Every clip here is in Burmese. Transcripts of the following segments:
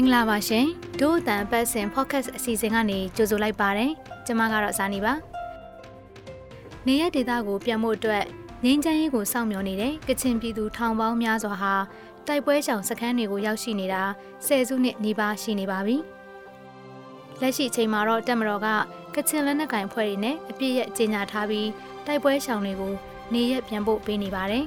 မင်္ဂလာပါရှင်ဒို့အတန်ပတ်စင် podcast အစီအစဉ်ကနေကြိုဆိုလိုက်ပါတယ်ကျမကတော့ဇာနီပါနေရဒေတာကိုပြန်ဖို့အတွက် ငင်းချမ်းရေးကိုစောင့်မျှော်နေတဲ့ကချင်ပြည်သူထောင်ပေါင်းများစွာဟာတိုက်ပွဲရှောင်စခန်းတွေကိုရောက်ရှိနေတာဆယ်စုနှစ်နီးပါးရှိနေပါပြီလက်ရှိအချိန်မှာတော့တက်မတော်ကကချင်လက်နက်ကင်ဖွဲ့တွေနဲ့အပြည့်ရကြေညာထားပြီးတိုက်ပွဲရှောင်တွေကိုနေရပြန်ဖို့ပေးနေပါတယ်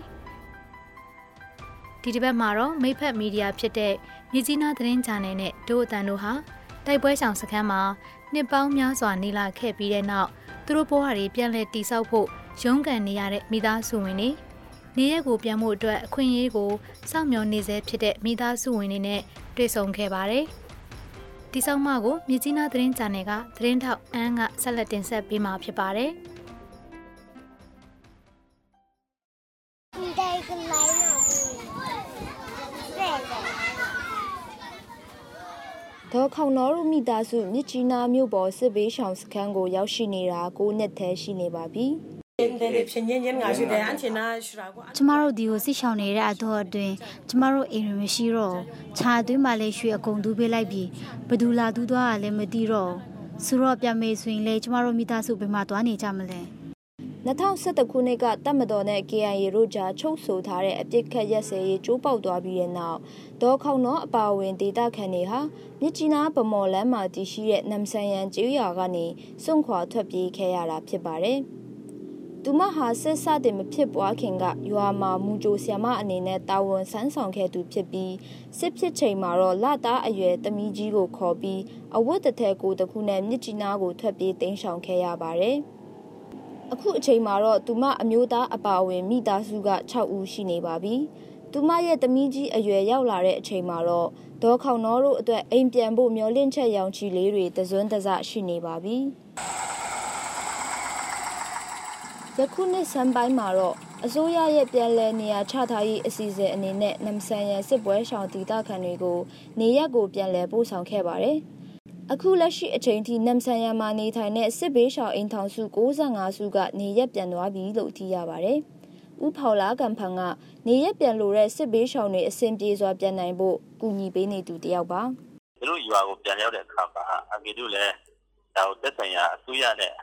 ဒီတစ်ပတ်မှာတော့မိဖက်မီဒီယာဖြစ်တဲ့မြကြီးနားသတင်းချာနယ်နဲ့ဒို့အတန်တို့ဟာတိုက်ပွဲဆောင်စခန်းမှာနှစ်ပေါင်းများစွာနေလာခဲ့ပြီးတဲ့နောက်သူတို့ဘဝတွေပြန်လည်တည်ဆောက်ဖို့ ရုန်းကန်နေရတဲ့မိသားစုဝင်တွေနေရက်ကိုပြန်ဖို့အတွက်အခွင့်အရေးကိုစောင့်မျှော်နေစေဖြစ်တဲ့မိသားစုဝင်တွေနဲ့တွေ့ဆုံခဲ့ပါတယ်။ဒီဆောင်မကိုမြကြီးနားသတင်းချာနယ်ကသတင်းထောက်အန်းကဆက်လက်တင်ဆက်ပေးမှာဖြစ်ပါတယ်။ဒေါ်ခေါနောရုမိသားစုမြစ်ကြီးနားမြို့ပေါ်စစ်ဘေးရှောင်စခန်းကိုရောက်ရှိနေတာ9နှစ်ထဲရှိနေပါပြီ ကျမတို့ဒီကိုစစ်ရှောင်နေတဲ့အတော့အတွင်းကျမတို့အိမ်ရမရှိတော့ခြာအတွင်းမှာလည်းရွှေအကုန်တူးပေးလိုက်ပြီးဘသူလာတူးသွားတာလည်းမသိတော့ဆိုတော့ပြမေဆိုရင်လေကျမတို့မိသားစုဘယ်မှာသွားနေကြမလဲ2011ခုနှစ်ကတပ်မတော်နဲ့ KIA တို့ကြားချုပ်ဆိုထားတဲ့အပြစ်ခတ်ရက်စဲရေးကျိုးပေါက်သွားပြီးတဲ့နောက်ဒေါ်ခေါနောအပါအဝင်ဒေတာခန်တွေဟာမြစ်ကြီးနားဗမော်လမ်းမှာတည်ရှိတဲ့နမ်ဆန်ယန်ကျေးရွာကနေစွန့်ခွာထွက်ပြေးခဲ့ရတာဖြစ်ပါတယ်။ သူမဟာစစ်စတင်မဖြစ်ပွားခင်ကရွာမှာမူကြိုဆ iam အနေနဲ့တာဝန်ဆန်းဆောင်ခဲ့သူဖြစ်ပြီးစစ်ဖြစ်ချိန်မှာတော့လသားအရွယ်သမီးကြီးကိုခေါ်ပြီးအဝတ်တထည်ကိုတခုနဲ့မြစ်ကြီးနားကိုထွက်ပြေးတင်းရှောင်ခဲ့ရပါတယ်။အခုအချိန်မှာတော့သူမအမျိုးသားအပါအဝင်မိသားစုက6ဦးရှိနေပါပြီ။သူမရဲ့သမီးကြီးအရွယ်ရောက်လာတဲ့အချိန်မှာတော့ဒေါ်ခေါနောတို့အတွက်အိမ်ပြန်ဖို့မျှော်လင့်ချက်ရောင်ချီလေးတွေတစွန်းတစရှိနေပါပြီ။ ယခုနှစ်ဆန်းပိုင်းမှာတော့အစိုးရရဲ့ပြန်လည်နေရာချထားရေးအစီအစဉ်အနေနဲ့နမ်ဆန်ရန်စစ်ပွဲရှောင်ဒေသခံတွေကိုနေရက်ကိုပြန်လည်ပို့ဆောင်ခဲ့ပါတယ်။အခုလက်ရှိအချိန်ထိနမ်ဆန်ယန်မှာနေထိုင်တဲ့စစ်ဘေးရှောင်အိမ်ထောင်စု65စုကနေရက်ပြန်သွားပြီလို့သိရပါတယ်။ဦးဖော်လာကံဖန်ကနေရက်ပြန်လို့တဲ့စစ်ဘေးရှောင်တွေအဆင်ပြေစွာပြန်နိုင်ဖို့ကူညီပေးနေသူတယောက်ပါ။သူတို့ရွာကိုပြန်ရောက်တဲ့အခါမှာအမေတို့လည်းဒါကိုသက်ဆိုင်ရာအစိုးရနဲ့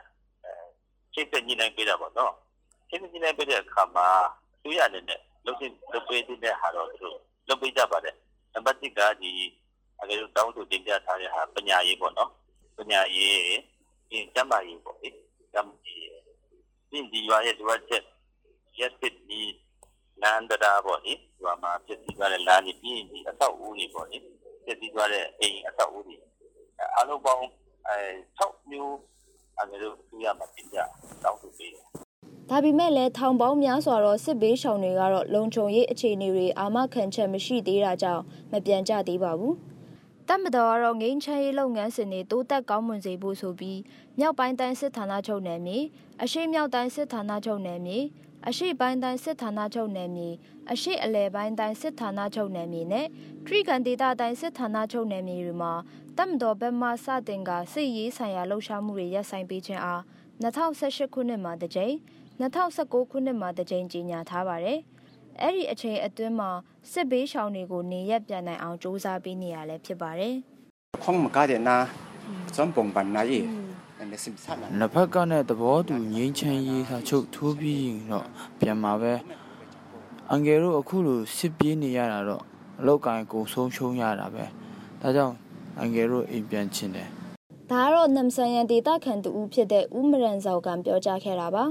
ချိတ်ဆက်ညှိနှိုင်းပေးတာပေါ့နော်။ချိတ်ဆက်ညှိနှိုင်းပေးတဲ့အခါမှာအစိုးရအနေနဲ့လုပ်ဖြစ်လုပ်ပေးတဲ့ဟာတော့သူတို့လုပ်ပေးကြပါတယ်။နံပါတ်1ကဒီအကယ်လို့တောင်းဆိုတင်ပြထားတဲ့ဟာပညာရေးပေါ့နော်ပညာရေးဒီကျမ်းမာရေးပေါ့လေကျမ်းမာရေးဒီဒီရွာရဲ့ဒီဝတ်ချက်ရက်စစ်ဒီလမ်းတရားပေါ့လေဒီမှာဖြစ်ပြီးသွားတဲ့လမ်းကြီးပြီးဒီအဆောက်အဦတွေပေါ့လေဖြစ်ပြီးသွားတဲ့အိမ်အဆောက်အဦတွေအလုံးပေါင်းအဲ6မျိုးအကယ်လို့သူရမှာတင်ပြတောင်းဆိုပေးတယ် ဒါပေမဲ့လည်းထောင်ပေါင်းများစွာသောစစ်ဘေးရှောင်တွေကတော့လုံခြုံရေးအခြေအနေတွေအာမခံချက်မရှိသေးတာကြောင့်မပြန်ကြသေးပါဘူး။တပ်မတော်ကတော့ငိမ်းချမ်းရေးလုပ်ငန်းစဉ်တွေတိုးတက်ကောင်းမွန်စေဖို့ဆိုပြီးမြောက်ပိုင်းတိုင်းစစ်ဌာနချုပ်နယ်မြေအရှိမြောက်တိုင်းစစ်ဌာနချုပ်နယ်မြေအရှိပိုင်းတိုင်းစစ်ဌာနချုပ်နယ်မြေအရှိအလဲပိုင်းတိုင်းစစ်ဌာနချုပ်နယ်မြေနဲ့ထရီကန်ဒေတာတိုင်းစစ်ဌာနချုပ်နယ်မြေတွေမှာတပ်မတော်ဘက်မှစတင်ကစစ်ရေးဆိုင်ရာလှုပ်ရှားမှုတွေရပ်ဆိုင်းပေးခြင်းအား2018ခုနှစ်မှာတစ်ကြိမ် 2019ခုနှစ်မှာတစ်ကြိမ်ကြေညာထားပါတယ်။အဲ့ဒီအချိန်အတွင်းမှာစစ်ဘေးရှောင်တွေကိုနေရက်ပြန်နိုင်အောင်စူးစမ်းပေးနေရလဲဖြစ်ပါတယ်။ခေါင်းမကားတဲ့နာစွန်ပုံပန်နာယေနှစ်ဖက်ကနဲ့သဘောတူငြိမ်းချမ်းရေးစာချုပ်ထိုးပြီးရင်တော့ပြန်มาပဲအန်ဂယ်တို့အခုလိုစစ်ပြေးနေရတာတော့အလောက်ကိုင်းကိုဆုံးရှုံးရတာပဲဒါကြောင့်အန်ဂယ်တို့အိမ်ပြန်ချင်တယ်ဒါကတော့နမ်ဆန်ယန်ဒေတာခန်တူဦးဖြစ်တဲ့ဦးမရန်ဇောက်ကပြောကြားခဲ့တာပါ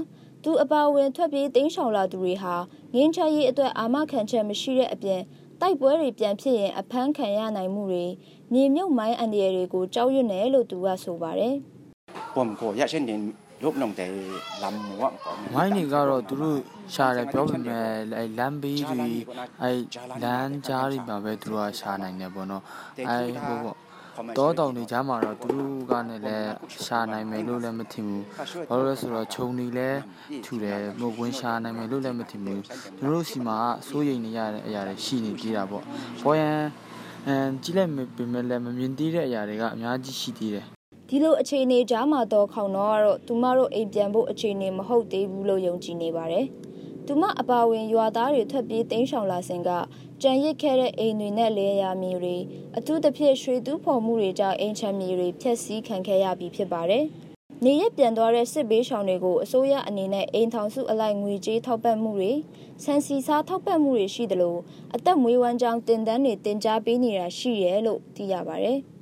သူအပါဝင်ထွက်ပြေးတင်းရှောင်လာသူတွေဟာငင်းချရေးအတွက်အာမခံချက်မရှိတဲ့အပြင်တိုက်ပွဲတွေပြန်ဖြစ်ရင်အဖမ်းခံရနိုင်မှုတွေမြေမြုပ်မိုင်းအန္တရာယ်တွေကိုကြောက်ရွံ့တယ်လို့သူကဆိုပါတယ်။ပုံကိုရချင်းတင်လုတ်လုံးတယ်လမ်းမောပေါ့မိုင်းတွေကတော့သူတို့ရှာတယ်ပြောပေမဲ့အဲလမ်းဘေးတွေအဲလမ်းကြားတွေမှာပဲသူတို့ကရှာနိုင်တယ်ပေါ့နော်အဲဟိုပေါ့ တောတောင်တွေကြားမှာတော့သူတို့ကလည်းလည်းရှာနိုင်မယ်လို့လည်းမထင်ဘူးဘာလို့လဲဆိုတော့ခြုံနေလဲထူတယ်မဟုတ်ဝင်ရှာနိုင်မယ်လို့လည်းမထင်ဘူးသူတို့စီမှာစိုးရိမ်နေရတဲ့အရာတွေရှိနေသေးတာပေါ့ဘောရန်အမ်ကြည့်လိုက်ပေမဲ့လည်းမမြင်သေးတဲ့အရာတွေကအများကြီးရှိသေးတယ်ဒီလိုအခြေအနေကြားမှာတော့ခေါင်တော့ကတော့သူမတို့အိမ်ပြန်ဖို့အခြေအနေမဟုတ်သေးဘူးလို့ယုံကြည်နေပါတယ်။ သူမအပါဝင်ရွာသားတွေထွက်ပြေးတိမ်းရှောင်လာစဉ်ကကြံရစ်ခဲ့တဲ့အိမ်တွေနဲ့လေယာမြေတွေအထူးသဖြင့်ရွှေတူးဖော်မှုတွေကြောင့်အိမ်ချမ်းမြေတွေဖျက်ဆီးခံခဲ့ရပြီးဖြစ်ပါတယ်။နေရက်ပြန်သွားတဲ့စစ်ဘေးရှောင်တွေကိုအစိုးရအနေနဲ့အိမ်ထောင်စုအလိုက်ငွေကြေးထောက်ပံ့မှုတွေဆန်စီစားထောက်ပံ့မှုတွေရှိသလိုအသက်မွေးဝမ်းကြောင်းတင်ဒန်းတွေတင် जा ပေးနေတာရှိရဲလို့သိရပါတယ်။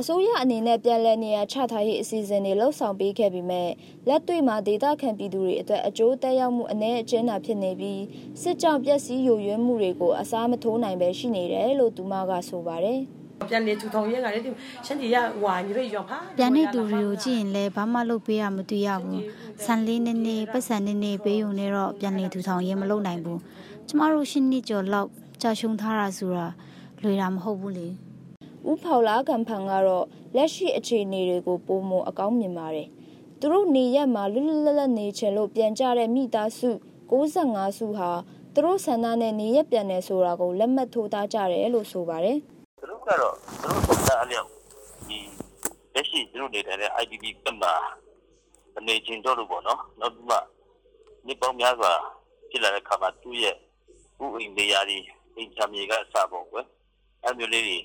အစိုးရအနေနဲ့ပြန်လည်နေရာချထားရေးအစီအစဉ်တွေလှုပ်ဆောင်ပေးခဲ့ပြီးမဲ့လက်တွေ့မှာဒေသခံပြည်သူတွေအတွက်အကျိုးသက်ရောက်မှုအ ਨੇ အကျဉ်းသာဖြစ်နေပြီးစစ်ကြောင့်ပျက်စီးယိုယွင်းမှုတွေကိုအစားမထိုးနိုင်ပဲရှိနေတယ်လို့သူမကဆိုပါတယ်ပြန်နေထူထောင်ရဲကလည်းရှန်တီရဟွာညီတို့ရောဖာပြန်နေသူတွေကိုကြည့်ရင်လည်းဘာမှလုပ်ပေးရမတွေ့ရဘူးဆန်လေးနည်းနည်းပတ်စံနည်းနည်းပေးုံနဲ့တော့ပြန်နေထူထောင်ရဲမလုပ်နိုင်ဘူးကျမတို့ရှင်းနှစ်ကျော်လောက်ကြာရှုံထားတာဆိုတာလွယ်တာမဟုတ်ဘူးလေ ဦးဖော်လာကံဖန်ကတော့လက်ရှိအခြေအနေတွေကိုပုံမအကောင်းမြင်ပါတယ်။သူတို့နေရက်မှာလွတ်လွတ်လပ်လပ်နေချင်လို့ပြန်ကြတဲ့မိသားစု65စုဟာသူတို့ဆန္ဒနဲ့နေရက်ပြန်နေဆိုတာကိုလက်မှတ်ထိုးသားကြတယ်လို့ဆိုပါတယ်။သူတို့ကတော့သူတို့ဆန္ဒအလျောက်ဒီလက်ရှိသူတို့နေတဲ့ IDP ကမှာအနေချင်းတော့လို့ပေါ့နော်။နောက်ပြီးမှနေပေါင်းများစွာဖြစ်လာတဲ့ခါမှာသူ့ရဲ့ဥအိမ်နေရာဒီအိမ်ချမ်းမြေကအစပေါ့ကွယ်။အဲမျိုးလေးတွေ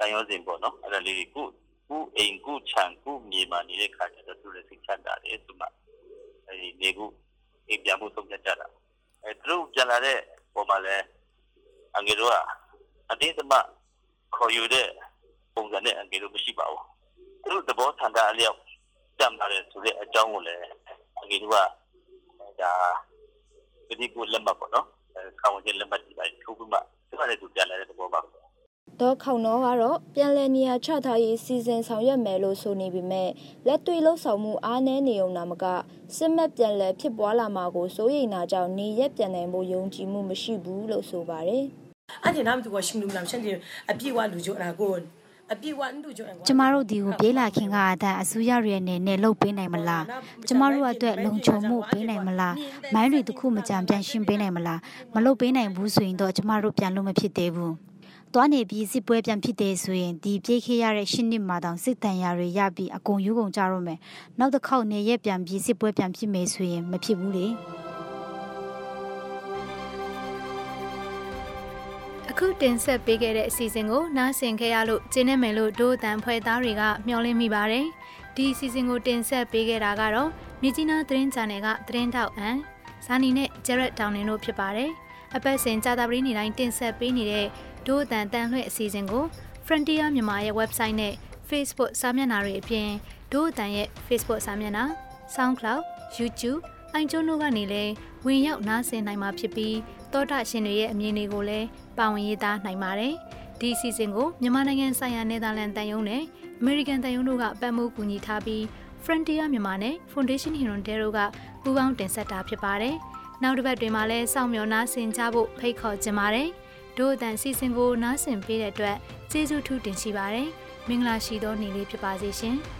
တန်ရောစင်ပေါ့နော်အဲ့ဒါလေးကိုကုအိမ်ကုခြံကုမြေမှာနေတဲ့ခါကျတော့သူလည်းစိတ်ချမ်းသာတယ်သူမှအဲဒီနေကုအိမ်ပြန်မှုသုံးဖြတ်ကြတာအဲသူတို့ပြန်လာတဲ့ပုံမှာလည်းအငယ်တို့ကအတင်းသမခေါ်ယူတဲ့ပုံစံနဲ့အငယ်တို့မရှိပါဘူးသူတို့သဘောထန်တာအလျောက်တတ်ပါတယ်ဆိုတဲ့အကြောင်းကိုလည်းအငယ်တို့ကဒါဒီကိုလက်မှတ်ပေါ့နော်အဲခေါင်းချင်းလက်မှတ်ဒီပိုင်းထုတ်ပြီးမှသူကလည်းသူပြန်လာတဲ့သဘောပါ ဒေါ်ခေါနောကတော့ပြန်လည်နေရာချထားရေးစီစဉ်ဆောင်ရွက်မယ်လို့ဆိုနေပေမဲ့လက်တွေ့လှုပ်ဆောင်မှုအားနည်းနေုံနာမကစစ်မှတ်ပြန်လည်ဖြစ်ပွားလာမှာကိုစိုးရိမ်တာကြောင့်နေရက်ပြန်နိုင်ဖို့ယုံကြည်မှုမရှိဘူးလို့ဆိုပါတယ်။အဲ့ဒီနားမတူကရှင်လူမလားရှင်ဒီအပြည့်ဝလူကြအရာကိုအပြည့်ဝလူကြကျမတို့ဒီကိုပြေးလာခင်ကအတဲ့အစူရရဲ့နေနဲ့လှုပ်ပေးနိုင်မလားကျမတို့အတွက်လုံခြုံမှုပေးနိုင်မလားမိုင်းတွေတခုမကြံပြန်ရှင်းပေးနိုင်မလားမလှုပ်ပေးနိုင်ဘူးဆိုရင်တော့ကျမတို့ပြန်လို့မဖြစ်သေးဘူး သွားနေပြီးစစ်ပွဲပြန်ဖြစ်တယ်ဆိုရင်ဒီပြေးခေးရတဲ့ရှစ်နှစ်မှာတောင်စစ်တန်ရာတွေရပြီးအကုန်ယူကုန်ကြတော့မယ်နောက်တစ်ခေါက်နေရက်ပြန်ပြီးစစ်ပွဲပြန်ဖြစ်မယ်ဆိုရင်မဖြစ်ဘူးလေအခုတင်ဆက်ပေးခဲ့တဲ့အစီအစဉ်ကိုနားဆင်ခဲ့ရလို့ကျင်းနေမယ်လို့ဒိုးတန်ဖွဲ့သားတွေကမျှော်လင့်မိပါတယ်ဒီအစီအစဉ်ကိုတင်ဆက်ပေးခဲ့တာကတော့မြကြီးနားသတင်းချန်နယ်ကသတင်းတောက်အန်ဇာနီနဲ့ဂျရက်တောင်နင်တို့ဖြစ်ပါတယ်အပတ်စဉ်ကြာသပတေးနေ့တိုင်းတင်ဆက်ပေးနေတဲ့ ဒို့အတန်တန်လွှင့်အစီအစဉ်ကို Frontier မြန်မာရဲ့ website နဲ့ Facebook စာမျက်နှာတွေအပြင်ဒို့အတန်ရဲ့ Facebook စာမျက်နှာ SoundCloud YouTube အိုင်ကျွန်းတို့ကနေလည်းဝင်ရောက်နားဆင်နိုင်မှာဖြစ်ပြီးတောတာရှင်တွေရဲ့အမြင်တွေကိုလည်းပါဝင်ရေးသားနိုင်ပါတယ်။ဒီအစီအစဉ်ကိုမြန်မာနိုင်ငံဆိုင်ရာနယ်သာလန်တန်ယုံနဲ့ American တန်ယုံတို့ကပတ်မှုကူညီထားပြီး Frontier မြန်မာနဲ့ Foundation Hirondale တို့ကပူးပေါင်းတင်ဆက်တာဖြစ်ပါတယ်။နောက်တစ်ပတ်တွင်မှလည်းစောင့်မျှော်နားဆင်ကြဖို့ဖိတ်ခေါ်ချင်ပါတယ်။ ဒို့အတန်စီစဉ်ကိုနားဆင်ပေးတဲ့အတွက်ကျေးဇူးထူးတင်ရှိပါတယ်။မင်္ဂလာရှိသောနေ့လေးဖြစ်ပါစေရှင်။